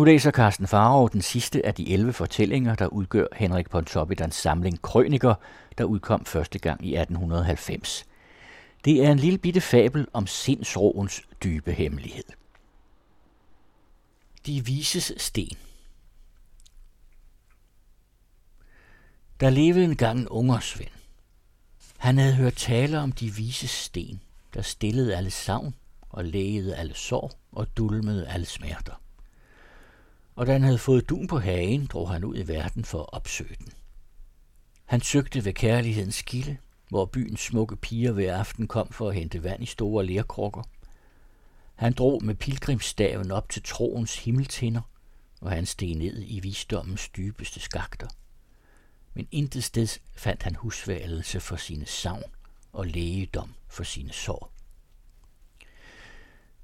Nu læser Carsten Farov den sidste af de 11 fortællinger, der udgør Henrik Pontoppidans samling Krøniker, der udkom første gang i 1890. Det er en lille bitte fabel om sindsroens dybe hemmelighed. De vises sten Der levede engang en ungersvend. Han havde hørt tale om de vises sten, der stillede alle savn og lægede alle sår og dulmede alle smerter og da han havde fået dun på hagen, drog han ud i verden for at opsøge den. Han søgte ved kærlighedens kilde, hvor byens smukke piger hver aften kom for at hente vand i store lerkrukker. Han drog med pilgrimsstaven op til troens himmeltinder, og han steg ned i visdommens dybeste skakter. Men intet sted fandt han husværelse for sine savn og lægedom for sine sår.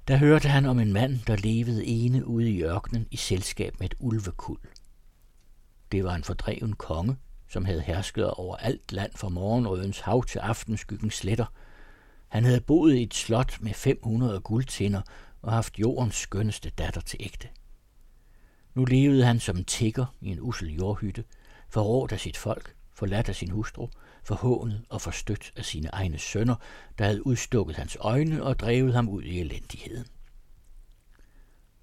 Der hørte han om en mand, der levede ene ude i ørkenen i selskab med et ulvekuld. Det var en fordreven konge, som havde hersket over alt land fra morgenrødens hav til aftenskyggens sletter. Han havde boet i et slot med 500 guldtinder og haft jordens skønneste datter til ægte. Nu levede han som en tigger i en usel jordhytte, forrådt af sit folk, forladt af sin hustru, forhånet og forstødt af sine egne sønner, der havde udstukket hans øjne og drevet ham ud i elendigheden.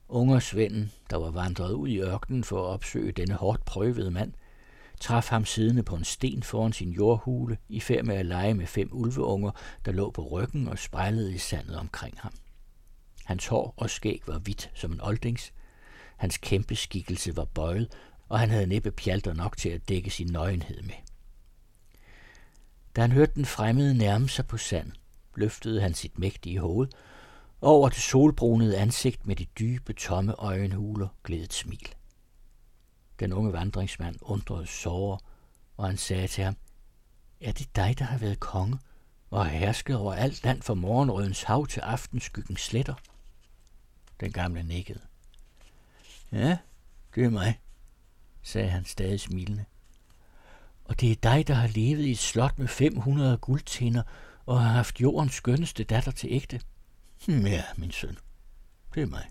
Ungersvenden, der var vandret ud i ørkenen for at opsøge denne hårdt prøvede mand, traf ham siddende på en sten foran sin jordhule, i færd med at lege med fem ulveunger, der lå på ryggen og spejlede i sandet omkring ham. Hans hår og skæg var hvidt som en oldings. Hans kæmpe skikkelse var bøjet, og han havde næppe pjalter nok til at dække sin nøgenhed med. Da han hørte den fremmede nærme sig på sand, løftede han sit mægtige hoved, og over det solbrunede ansigt med de dybe, tomme øjenhuler gled et smil. Den unge vandringsmand undrede såre, og han sagde til ham, er det dig, der har været konge og har hersket over alt land fra morgenrødens hav til aftenskyggens sletter? Den gamle nikkede. Ja, det er mig, sagde han stadig smilende. Og det er dig, der har levet i et slot med 500 guldtinder og har haft jordens skønneste datter til ægte. Hm, ja, min søn. Det er mig.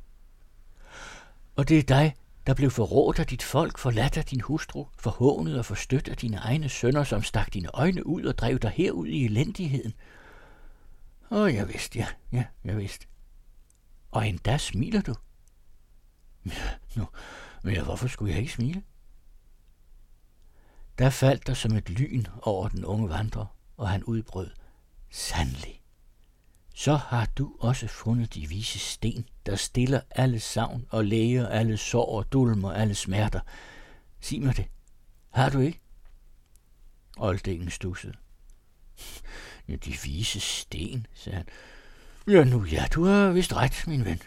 Og det er dig, der blev forrådt af dit folk, forladt af din hustru, forhånet og forstødt af dine egne sønner, som stak dine øjne ud og drev dig herud i elendigheden. Åh, oh, jeg vidste, ja, ja, jeg vidste. Og endda smiler du. Ja, nu, men hvorfor skulle jeg ikke smile? Der faldt der som et lyn over den unge vandrer, og han udbrød, sandelig. Så har du også fundet de vise sten, der stiller alle savn og læger alle sår og dulmer alle smerter. Sig mig det. Har du ikke? Oldingen stussede. Ja, de vise sten, sagde han. Ja, nu ja, du har vist ret, min ven.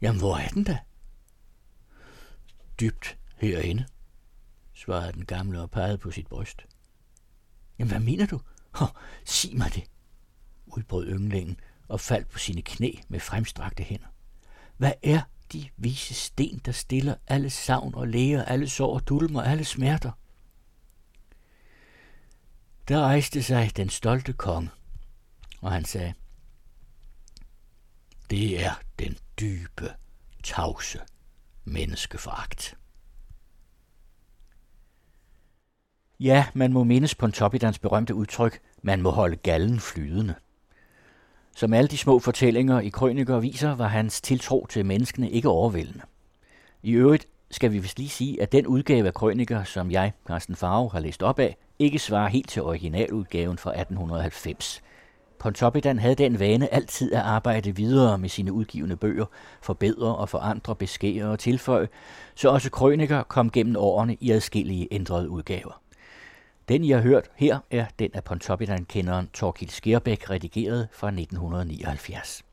Jamen, hvor er den da? Dybt herinde svarede den gamle og pegede på sit bryst. Jamen, hvad mener du? Oh, sig mig det, udbrød ynglingen og faldt på sine knæ med fremstrakte hænder. Hvad er de vise sten, der stiller alle savn og læger, alle sår og dulmer, alle smerter? Der rejste sig den stolte konge, og han sagde, det er den dybe, tavse menneskeforagt. Ja, man må mindes Pontoppidans berømte udtryk, man må holde gallen flydende. Som alle de små fortællinger i krøniker viser, var hans tiltro til menneskene ikke overvældende. I øvrigt skal vi vist lige sige, at den udgave af krøniker, som jeg, Carsten Farve, har læst op af, ikke svarer helt til originaludgaven fra 1890. Pontoppidan havde den vane altid at arbejde videre med sine udgivende bøger, forbedre og forandre, beskære og tilføje, så også krøniker kom gennem årene i adskillige ændrede udgaver. Den, I har hørt her, er den af Pontoppidan-kenderen Torkild Skærbæk redigeret fra 1979.